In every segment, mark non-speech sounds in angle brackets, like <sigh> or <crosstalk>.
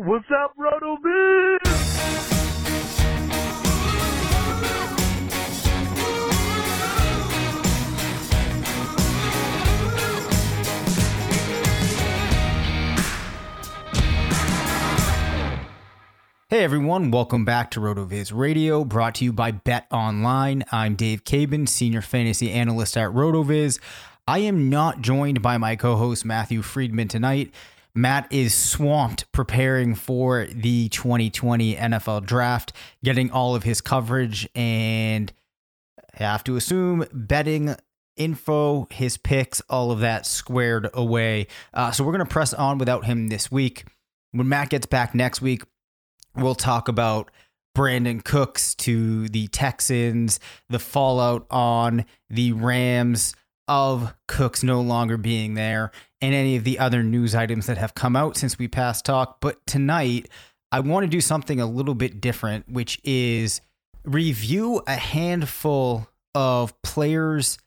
What's up, RotoViz? Hey everyone, welcome back to RotoViz Radio, brought to you by Bet Online. I'm Dave Caban, senior fantasy analyst at RotoViz. I am not joined by my co-host Matthew Freedman tonight. Matt is swamped preparing for the 2020 NFL draft, getting all of his coverage and I have to assume betting info, his picks, all of that squared away. Uh, so we're going to press on without him this week. When Matt gets back next week, we'll talk about Brandin Cooks to the Texans, the fallout on the Rams of Cooks no longer being there, and any of the other news items that have come out since we past talk. But tonight, I want to do something a little bit different, which is review a handful of players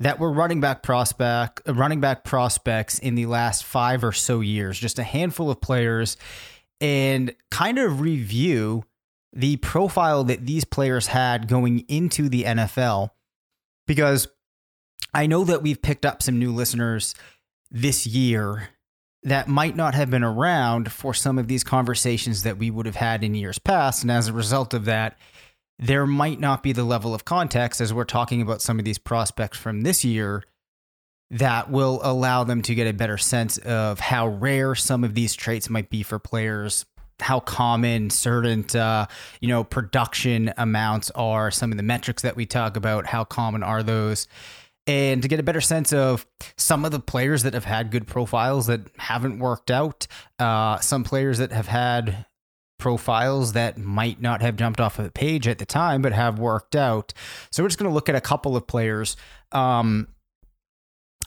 that were running back prospect running back prospects in the last 5 or so years just a handful of players and kind of review the profile that these players had going into the NFL because I know that we've picked up some new listeners this year that might not have been around for some of these conversations that we would have had in years past. And as a result of that, there might not be the level of context as we're talking about some of these prospects from this year that will allow them to get a better sense of how rare some of these traits might be for players how common certain uh, you know production amounts are some of the metrics that we talk about how common are those and to get a better sense of some of the players that have had good profiles that haven't worked out uh, some players that have had profiles that might not have jumped off of the page at the time but have worked out so we're just going to look at a couple of players um,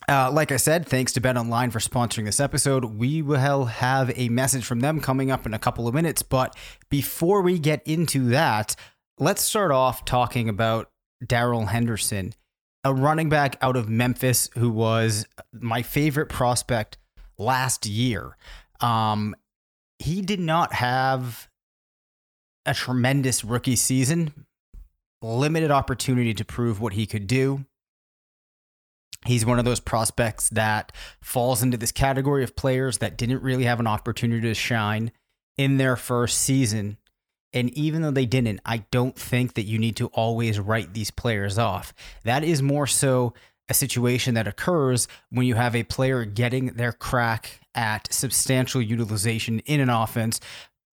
uh, like I said, thanks to Bet Online for sponsoring this episode. We will have a message from them coming up in a couple of minutes. But before we get into that, let's start off talking about Darrell Henderson, a running back out of Memphis who was my favorite prospect last year. Um, he did not have a tremendous rookie season, limited opportunity to prove what he could do He's one of those prospects that falls into this category of players that didn't really have an opportunity to shine in their first season. And even though they didn't, I don't think that you need to always write these players off. That is more so a situation that occurs when you have a player getting their crack at substantial utilization in an offense,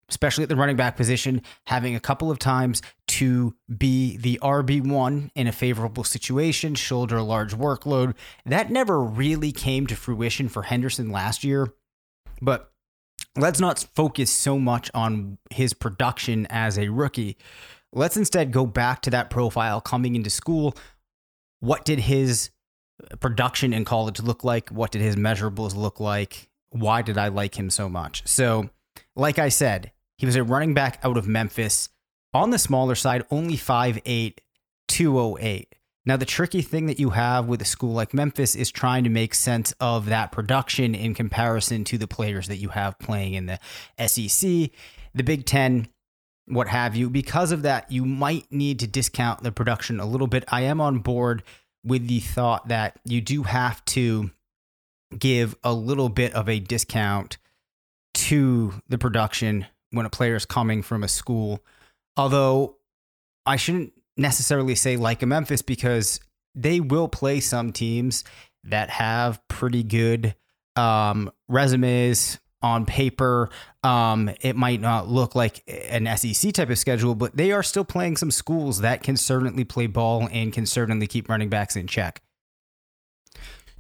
especially at the running back position, having a couple of times to be the RB1 in a favorable situation, shoulder a large workload. That never really came to fruition for Henderson last year. But let's not focus so much on his production as a rookie. Let's instead go back to that profile coming into school. What did his production in college look like? What did his measurables look like? Why did I like him so much? So, like I said, he was a running back out of Memphis on the smaller side, only 5'8, 208. Now, the tricky thing that you have with a school like Memphis is trying to make sense of that production in comparison to the players that you have playing in the SEC, the Big Ten, what have you. Because of that, you might need to discount the production a little bit. I am on board with the thought that you do have to give a little bit of a discount to the production when a player is coming from a school. Although I shouldn't necessarily say like a Memphis because they will play some teams that have pretty good um, resumes on paper. Um, it might not look like an SEC type of schedule, but they are still playing some schools that can certainly play ball and can certainly keep running backs in check.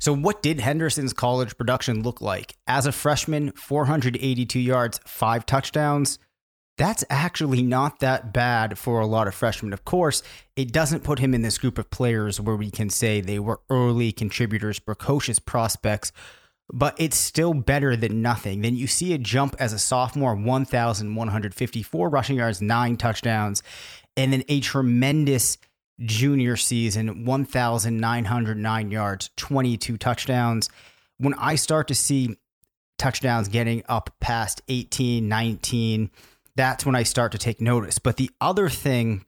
So, what did Henderson's college production look like? As a freshman, 482 yards, five touchdowns. That's actually not that bad for a lot of freshmen. Of course, it doesn't put him in this group of players where we can say they were early contributors, precocious prospects, but it's still better than nothing. Then you see a jump as a sophomore 1,154 rushing yards, nine touchdowns, and then a tremendous junior season 1,909 yards, 22 touchdowns. When I start to see touchdowns getting up past 18, 19, that's when I start to take notice. But the other thing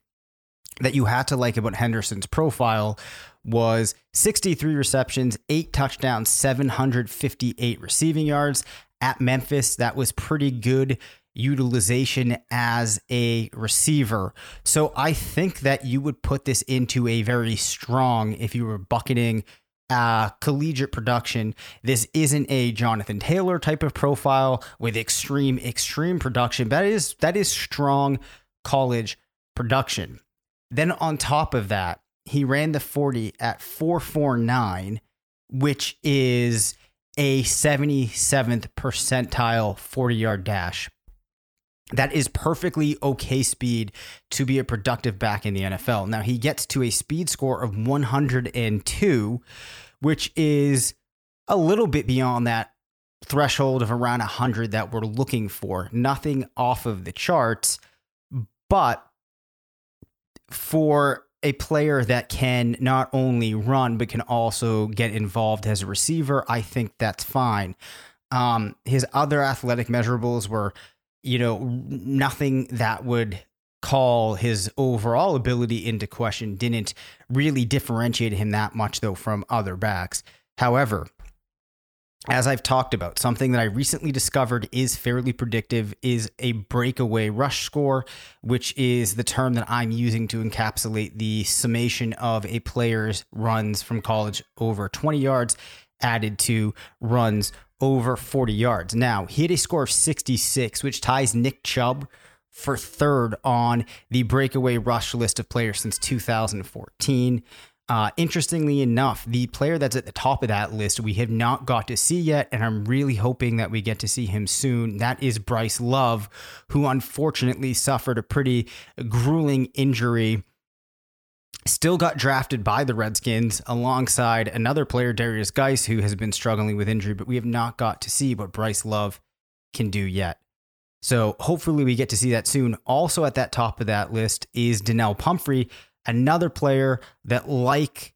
that you had to like about Henderson's profile was 63 receptions, eight touchdowns, 758 receiving yards. At Memphis, that was pretty good utilization as a receiver. So I think that you would put this into a very strong, if you were bucketing uh, collegiate production. This isn't a Jonathan Taylor type of profile with extreme, extreme production. That is that is strong college production. Then on top of that, he ran the 40 at 449, which is a 77th percentile 40 yard dash. That is perfectly okay speed to be a productive back in the NFL. Now, he gets to a speed score of 102, which is a little bit beyond that threshold of around 100 that we're looking for. Nothing off of the charts, but for a player that can not only run but can also get involved as a receiver, I think that's fine. Um, his other athletic measurables were, you know, nothing that would call his overall ability into question. Didn't really differentiate him that much though from other backs. However, as I've talked about, something that I recently discovered is fairly predictive is a breakaway rush score, which is the term that I'm using to encapsulate the summation of a player's runs from college over 20 yards added to runs over 40 yards. Now, he had a score of 66, which ties Nick Chubb for third on the breakaway rush list of players since 2014. Uh, interestingly enough, the player that's at the top of that list we have not got to see yet, and I'm really hoping that we get to see him soon. That is Bryce Love, who unfortunately suffered a pretty grueling injury. Still got drafted by the Redskins alongside another player, Derrius Guice, who has been struggling with injury, but we have not got to see what Bryce Love can do yet. So hopefully we get to see that soon. Also at that top of that list is Donnel Pumphrey, another player that, like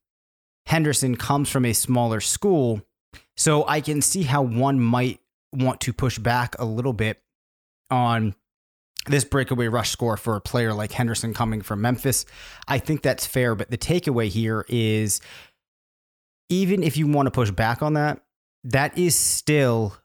Henderson, comes from a smaller school. So I can see how one might want to push back a little bit on this breakaway rush score for a player like Henderson coming from Memphis. I think that's fair, but the takeaway here is even if you want to push back on that, that is still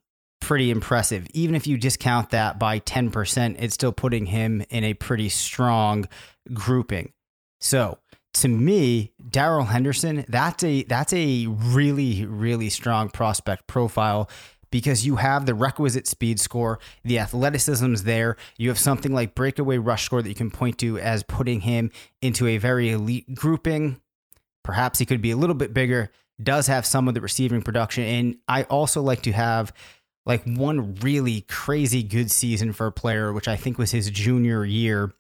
pretty impressive. Even if you discount that by 10%, it's still putting him in a pretty strong grouping. So, to me, Darrell Henderson, that's a that's a really really strong prospect profile because you have the requisite speed score, the athleticism's there. You have something like breakaway rush score that you can point to as putting him into a very elite grouping. Perhaps he could be a little bit bigger, does have some of the receiving production. And I also like to have like one really crazy good season for a player, which I think was his junior year.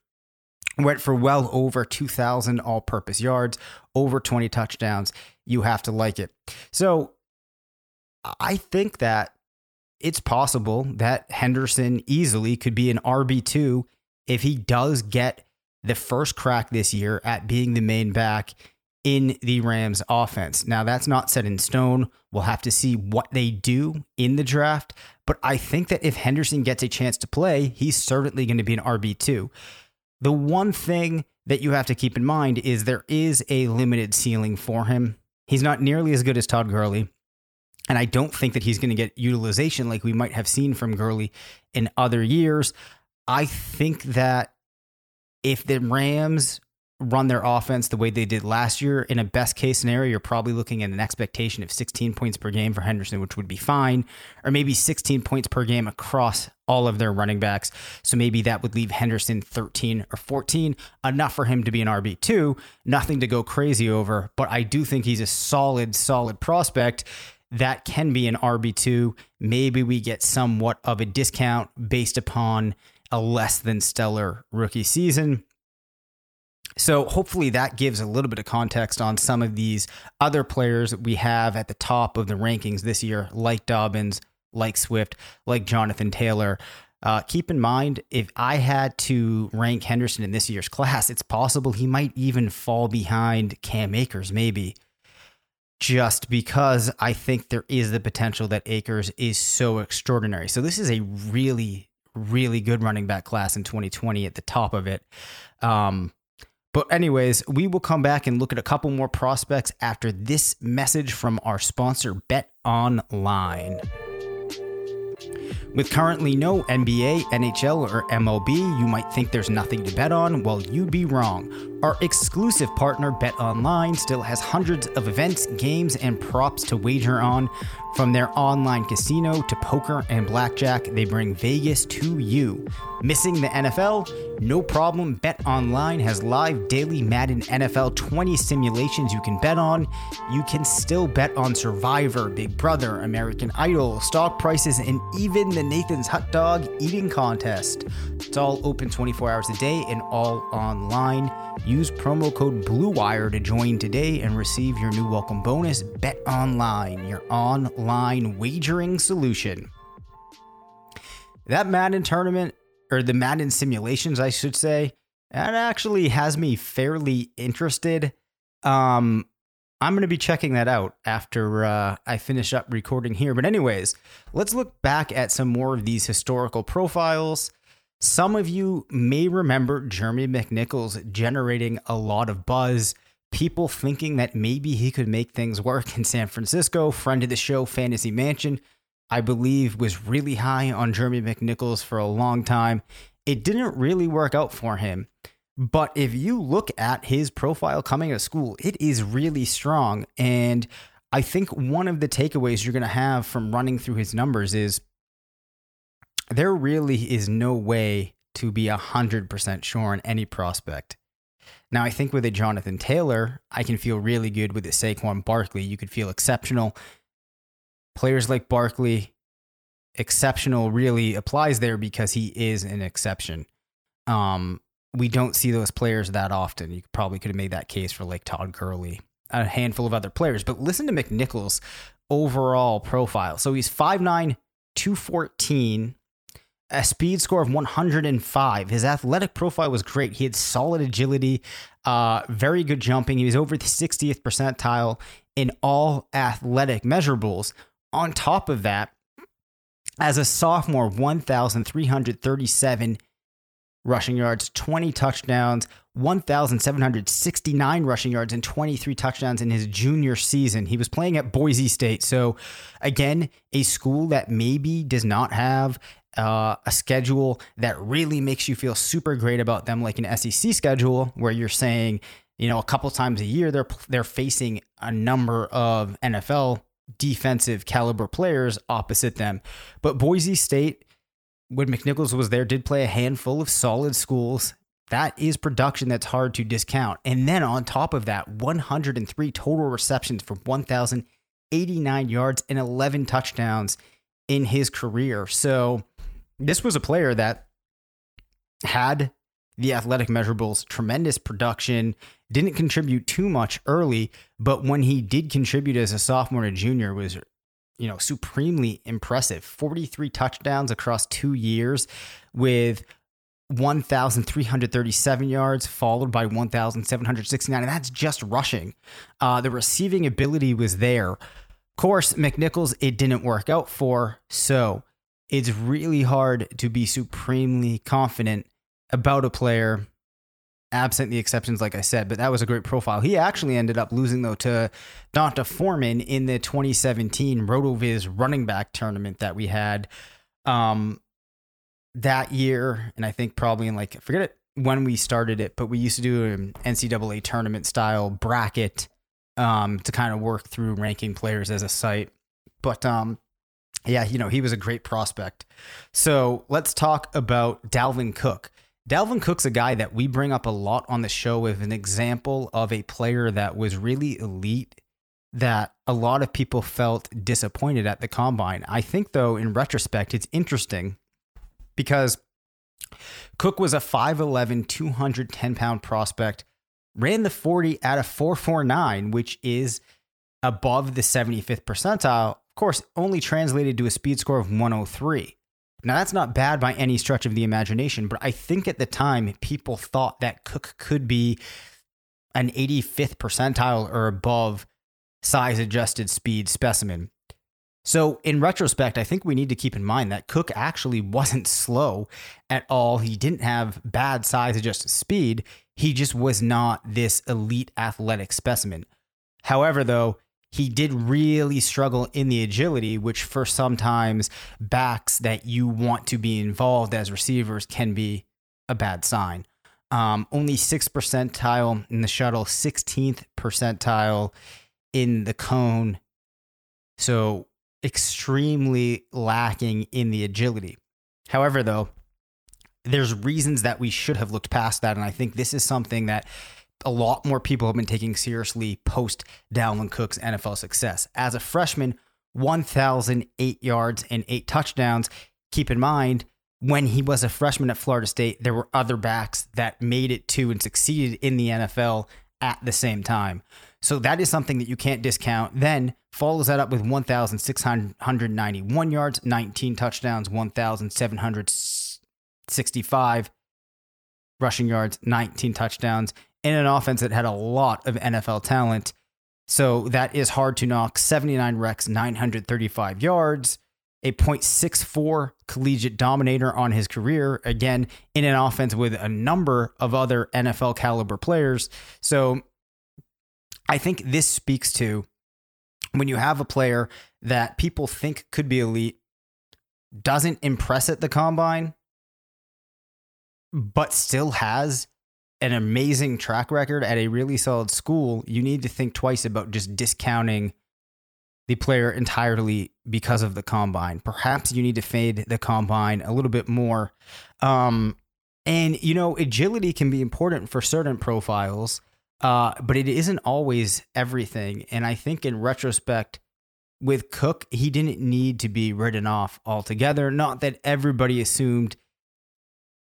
Went for well over 2,000 all purpose yards, over 20 touchdowns. You have to like it. So I think that it's possible that Henderson easily could be an RB2 if he does get the first crack this year at being the main back in the Rams offense. Now, that's not set in stone. We'll have to see what they do in the draft. But I think that if Henderson gets a chance to play, he's certainly going to be an RB2. The one thing that you have to keep in mind is there is a limited ceiling for him. He's not nearly as good as Todd Gurley. And I don't think that he's going to get utilization like we might have seen from Gurley in other years. I think that if the Rams run their offense the way they did last year, in a best case scenario, you're probably looking at an expectation of 16 points per game for Henderson, which would be fine, or maybe 16 points per game across all of their running backs. So maybe that would leave Henderson 13 or 14, enough for him to be an RB2, nothing to go crazy over. But I do think he's a solid, solid prospect that can be an RB2. Maybe we get somewhat of a discount based upon a less than stellar rookie season. So hopefully that gives a little bit of context on some of these other players that we have at the top of the rankings this year, like Dobbins, like Swift, like Jonathan Taylor. Uh, keep in mind, if I had to rank Henderson in this year's class, it's possible he might even fall behind Cam Akers, maybe just because I think there is the potential that Akers is so extraordinary. So this is a really, really good running back class in 2020 at the top of it. Um, but, anyways, we will come back and look at a couple more prospects after this message from our sponsor, Bet Online. With currently no NBA, NHL, or MLB, you might think there's nothing to bet on. Well, you'd be wrong. Our exclusive partner, Bet Online, still has hundreds of events, games, and props to wager on. From their online casino to poker and blackjack, they bring Vegas to you. Missing the NFL? No problem. Bet Online has live daily Madden NFL 20 simulations you can bet on. You can still bet on Survivor, Big Brother, American Idol, stock prices, and even the Nathan's Hot Dog eating contest. It's all open 24 hours a day and all online. Use promo code BLUEWIRE to join today and receive your new welcome bonus. Bet Online, your online wagering solution. That Madden tournament, or the Madden simulations, I should say, that actually has me fairly interested. Um, I'm going to be checking that out after uh, I finish up recording here. But, anyways, let's look back at some more of these historical profiles. Some of you may remember Jeremy McNichols generating a lot of buzz, people thinking that maybe he could make things work in San Francisco. Friend of the show, Fantasy Mansion, I believe, was really high on Jeremy McNichols for a long time. It didn't really work out for him. But if you look at his profile coming of school, it is really strong. And I think one of the takeaways you're going to have from running through his numbers is there really is no way to be 100% sure on any prospect. Now, I think with a Jonathan Taylor, I can feel really good with a Saquon Barkley. You could feel exceptional. Players like Barkley, exceptional really applies there because he is an exception. Um, we don't see those players that often. You probably could have made that case for like Todd Gurley, a handful of other players. But listen to McNichols' overall profile. So he's 5'9, 214 a speed score of 105. His athletic profile was great. He had solid agility, uh, very good jumping. He was over the 60th percentile in all athletic measurables. On top of that, as a sophomore, 1,337 rushing yards, 20 touchdowns, 1,769 rushing yards, and 23 touchdowns in his junior season. He was playing at Boise State. So, again, a school that maybe does not have uh, a schedule that really makes you feel super great about them, like an SEC schedule, where you're saying, you know, a couple times a year they're they're facing a number of NFL defensive caliber players opposite them. But Boise State, when McNichols was there, did play a handful of solid schools. That is production that's hard to discount. And then on top of that, 103 total receptions for 1,089 yards and 11 touchdowns in his career. So this was a player that had the athletic measurables, tremendous production, didn't contribute too much early, but when he did contribute as a sophomore and junior was you know, supremely impressive. 43 touchdowns across 2 years with 1,337 yards, followed by 1,769. And that's just rushing. Uh, the receiving ability was there. Of course, McNichols, it didn't work out for. So it's really hard to be supremely confident about a player, absent the exceptions, like I said. But that was a great profile. He actually ended up losing, though, to D'Onta Foreman in the 2017 RotoViz running back tournament that we had um, that year. And I think probably in like, forget it when we started it, but we used to do an NCAA tournament style bracket um, to kind of work through ranking players as a site. But um, yeah, you know, he was a great prospect. So let's talk about Dalvin Cook. Dalvin Cook's a guy that we bring up a lot on the show with an example of a player that was really elite that a lot of people felt disappointed at the combine. I think, though, in retrospect, it's interesting because Cook was a 5'11, 210 pound prospect, ran the 40 at a 449, which is above the 75th percentile. Of course, only translated to a speed score of 103. Now, that's not bad by any stretch of the imagination, but I think at the time people thought that Cook could be an 85th percentile or above size adjusted speed specimen. So, in retrospect, I think we need to keep in mind that Cook actually <laughs> wasn't slow at all. He didn't have bad size adjusted speed. He just was not this elite athletic specimen. However, though, he did really struggle in the agility, which for sometimes backs that you want to be involved as receivers can be a bad sign. Um, only 6th percentile in the shuttle, 16th percentile in the cone. So extremely lacking in the agility. However, though, there's reasons that we should have looked past that. And I think this is something that a lot more people have been taking seriously post Dalvin Cook's NFL success. As a freshman, 1,008 yards and eight touchdowns. Keep in mind, when he was a freshman at Florida State, there were other backs that made it to and succeeded in the NFL at the same time. So that is something that you can't discount. Then follows that up with 1,691 yards, 19 touchdowns, 1,765 rushing yards, 19 touchdowns, in an offense that had a lot of NFL talent. So that is hard to knock. 79 recs, 935 yards, a .64 collegiate dominator on his career. Again, in an offense with a number of other NFL caliber players. So I think this speaks to when you have a player that people think could be elite, doesn't impress at the combine, but still has an amazing track record at a really solid school, you need to think twice about just discounting the player entirely because of the combine. Perhaps you need to fade the combine a little bit more. Um, and, you know, agility can be important for certain profiles, uh, but it isn't always everything. And I think in retrospect, with Cook, he didn't need to be written off altogether. Not that everybody assumed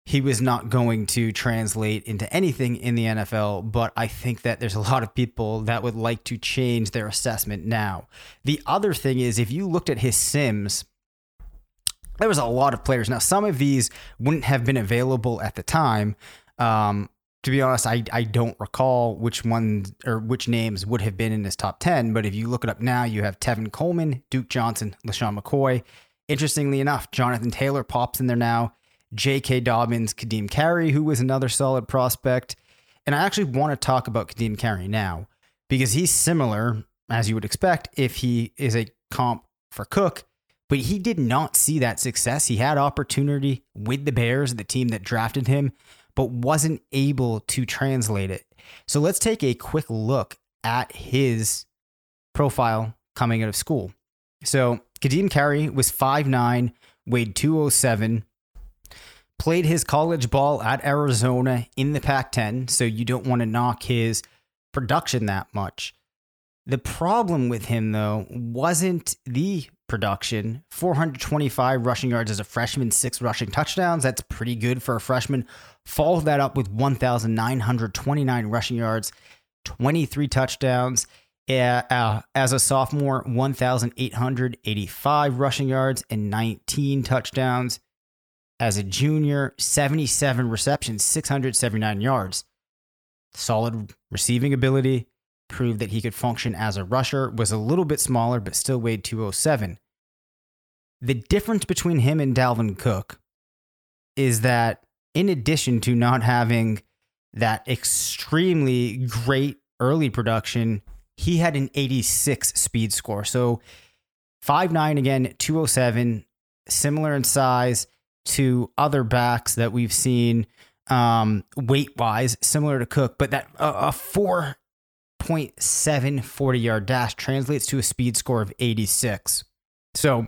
he was not going to translate into anything in the NFL, but I think that there's a lot of people that would like to change their assessment now. The other thing is, if you looked at his Sims, there was a lot of players. Now, some of these wouldn't have been available at the time. Um, to be honest, I, I don't recall which ones or which names would have been in his top 10, but if you look it up now, you have Tevin Coleman, Duke Johnson, LeSean McCoy. Interestingly enough, Jonathan Taylor pops in there now. J.K. Dobbins, Ka'Deem Carey, who was another solid prospect. And I actually want to talk about Ka'Deem Carey now because he's similar, as you would expect, if he is a comp for Cook, but he did not see that success. He had opportunity with the Bears, the team that drafted him, but wasn't able to translate it. So let's take a quick look at his profile coming out of school. So Ka'Deem Carey was 5'9, weighed 207, played his college ball at Arizona in the Pac 10. So you don't want to knock his production that much. The problem with him, though, wasn't the production 425 rushing yards as a freshman, six rushing touchdowns. That's pretty good for a freshman. Follow that up with 1,929 rushing yards, 23 touchdowns. Uh, as a sophomore, 1,885 rushing yards and 19 touchdowns. As a junior, 77 receptions, 679 yards. Solid receiving ability, proved that he could function as a rusher, was a little bit smaller, but still weighed 207. The difference between him and Dalvin Cook is that, in addition to not having that extremely great early production, he had an 86 speed score. So 5'9 again, 207, similar in size to other backs that we've seen um, weight wise, similar to Cook, but that uh, a 4.7 40 yard dash translates to a speed score of 86. So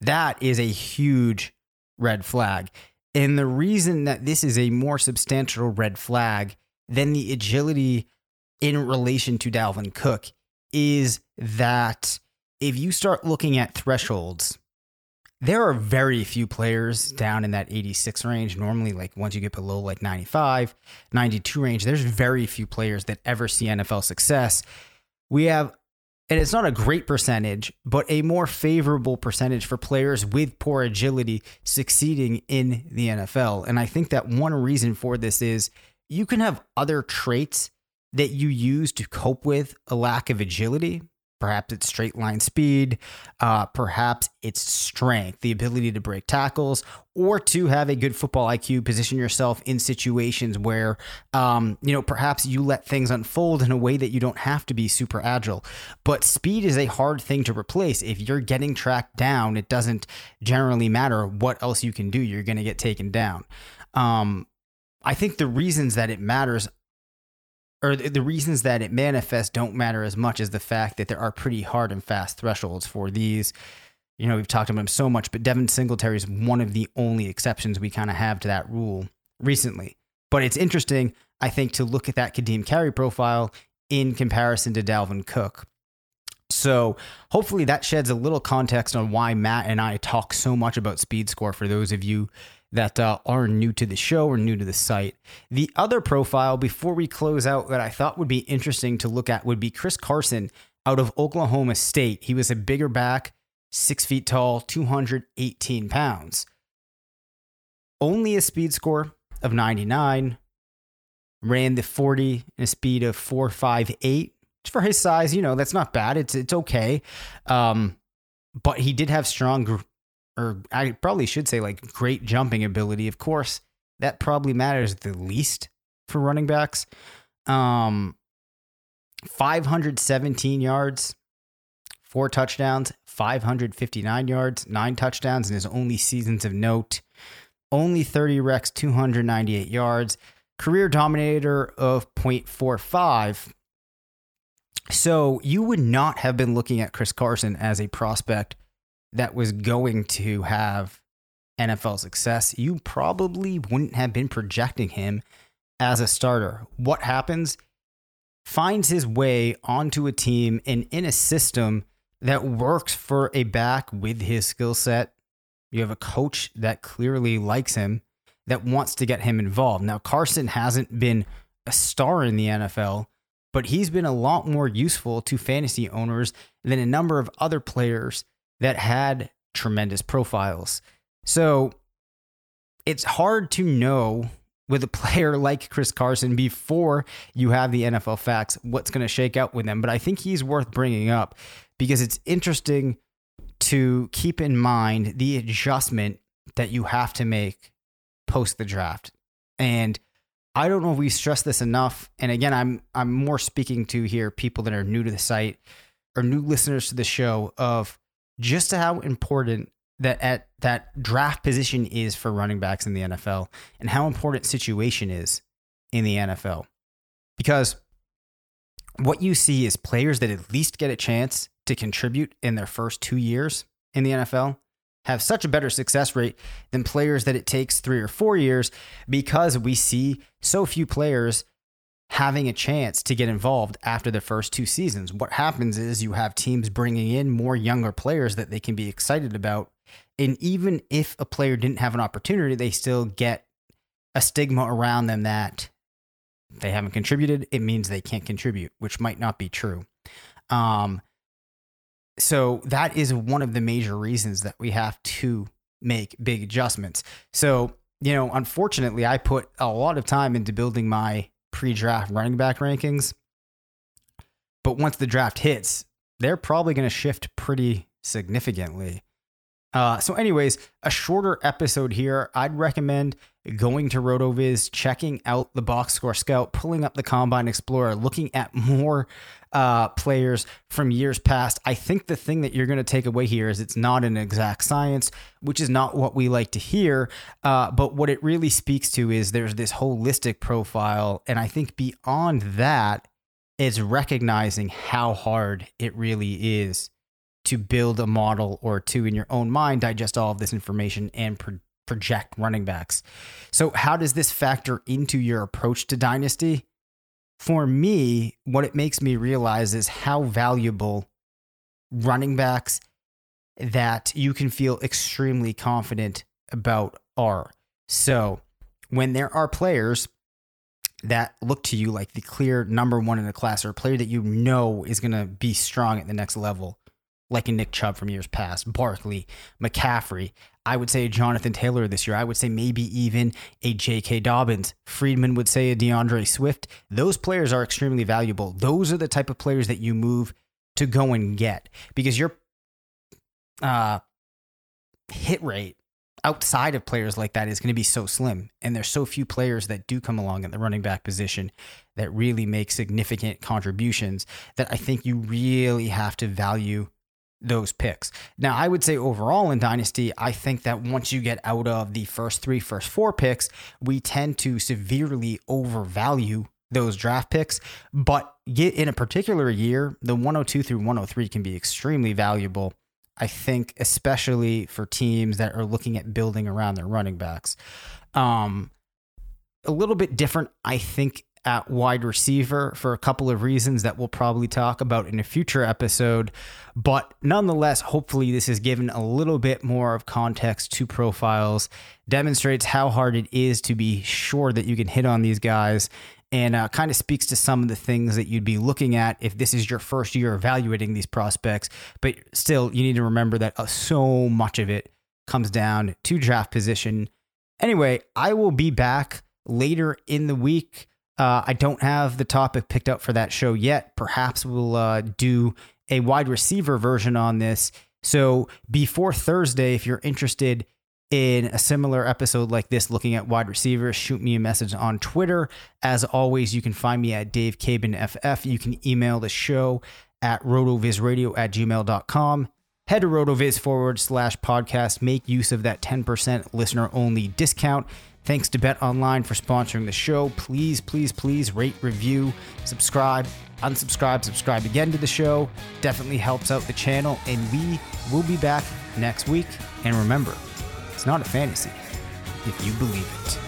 that is a huge red flag. And the reason that this is a more substantial red flag than the agility in relation to Dalvin Cook is that if you start looking at thresholds, there are very few players down in that 86 range. Normally, like once you get below like 95, 92 range, there's very few players that ever see NFL success. We have, and it's not a great percentage, but a more favorable percentage for players with poor agility succeeding in the NFL. And I think that one reason for this is you can have other traits that you use to cope with a lack of agility. Perhaps it's straight line speed, uh, perhaps it's strength, the ability to break tackles, or to have a good football IQ, position yourself in situations where, um, you know, perhaps you let things unfold in a way that you don't have to be super agile. But speed is a hard thing to replace. If you're getting tracked down, it doesn't generally matter what else you can do, you're going to get taken down. Um, I think the reasons that it matters or the reasons that it manifests don't matter as much as the fact that there are pretty hard and fast thresholds for these. You know, we've talked about him so much, but Devin Singletary is one of the only exceptions we kind of have to that rule recently. But it's interesting, I think, to look at that Ka'Deem Carey profile in comparison to Dalvin Cook. So hopefully that sheds a little context on why Matt and I talk so much about speed score for those of you that uh, are new to the show or new to the site. The other profile before we close out that I thought would be interesting to look at would be Chris Carson out of Oklahoma State. He was a bigger back, six feet tall, 218 pounds. Only a speed score of 99, ran the 40 in a speed of 458. For his size, you know, that's not bad. It's it's okay. Um, but he did have strong or I probably should say like great jumping ability. Of course, that probably matters the least for running backs. Um, 517 yards, four touchdowns, 559 yards, nine touchdowns in his only seasons of note. Only 30 recs, 298 yards. Career dominator of 0.45. So you would not have been looking at Chris Carson as a prospect that was going to have NFL success, you probably wouldn't have been projecting him as a starter. What happens? Finds his way onto a team and in a system that works for a back with his skill set. You have a coach that clearly likes him, that wants to get him involved. Now, Carson hasn't been a star in the NFL, but he's been a lot more useful to fantasy owners than a number of other players that had tremendous profiles. So it's hard to know with a <laughs> player like Chris Carson before you have the NFL facts what's going to shake out with them. But I think he's worth bringing up because it's interesting to keep in mind the adjustment that you have to make post the draft. And I don't know if we stress this enough. And again, I'm I'm more speaking to here people that are new to the site or new listeners to the show of just to how important that at that draft position is for running backs in the NFL and how important situation is in the NFL. Because what you see is players that at least get a chance to contribute in their first two years in the NFL have such a better success rate than players that it takes three or four years because we see so few players having a chance to get involved after the first two seasons. What happens is you have teams bringing in more younger players that they can be excited about. And even if a player didn't have an opportunity, they still get a stigma around them that they haven't contributed. It means they can't contribute, which might not be true. Um, so that is one of the major reasons that we have to make big adjustments. So, you know, unfortunately, I put a lot of time into building my pre draft running back rankings. But once the draft hits, they're probably going to shift pretty significantly. Uh, so, anyways, a shorter episode here. I'd recommend going to RotoViz, checking out the box score scout, pulling up the Combine Explorer, looking at <laughs> more uh, players from years past. I think the thing that you're going to take away here is it's not an exact science, which is not what we like to hear. Uh, but what it really speaks to is there's this holistic profile. And I think beyond that, is recognizing how hard it really is to build a model or to, in your own mind, digest all of this information and pro- project running backs. So, how does this factor into your approach to Dynasty? For me, what it makes me realize is how valuable running backs that you can feel extremely confident about are. So, when there are players that look to you like the clear number one in the class or a player that you know is going to be strong at the next level, like a Nick Chubb from years past, Barkley, McCaffrey. I would say Jonathan Taylor this year. I would say maybe even a J.K. Dobbins. Freedman would say a DeAndre Swift. Those players are extremely valuable. Those are the type of players that you move to go and get because your uh, hit rate outside of players like that is going to be so slim. And there's so few players that do come along at the running back position that really make significant contributions that I think you really have to value those picks. Now, I would say overall in Dynasty, I think that once you get out of the first three, first four picks, we tend to severely overvalue those draft picks. But get in a particular year, the 102 through 103 can be extremely valuable. I think, especially for teams that are looking at building around their running backs. Um, a little bit different, I think, at wide receiver for a couple of reasons that we'll probably talk about in a future episode. But nonetheless, hopefully, this has given a little bit more of context to profiles, demonstrates how hard it is to be sure that you can hit on these guys, and uh, kind of speaks to some of the things that you'd be looking at if this is your first year evaluating these prospects. But still, you need to remember that uh, so much of it comes down to draft position. Anyway, I will be back later in the week uh, I don't have the topic picked up for that show yet. Perhaps we'll uh, do a wide receiver version on this. So before Thursday, if you're interested in a similar episode like this, looking at wide receivers, shoot me a message on Twitter. As always, you can find me at Dave Caban FF. You can email the show at rotovizradio at gmail.com. Head to rotoviz forward slash podcast. Make use of that 10% listener only discount. Thanks to Bet Online for sponsoring the show. Please, please, please rate, review, subscribe, unsubscribe, subscribe again to the show. Definitely helps out the channel. And we will be back next week. And remember, it's not a fantasy if you believe it.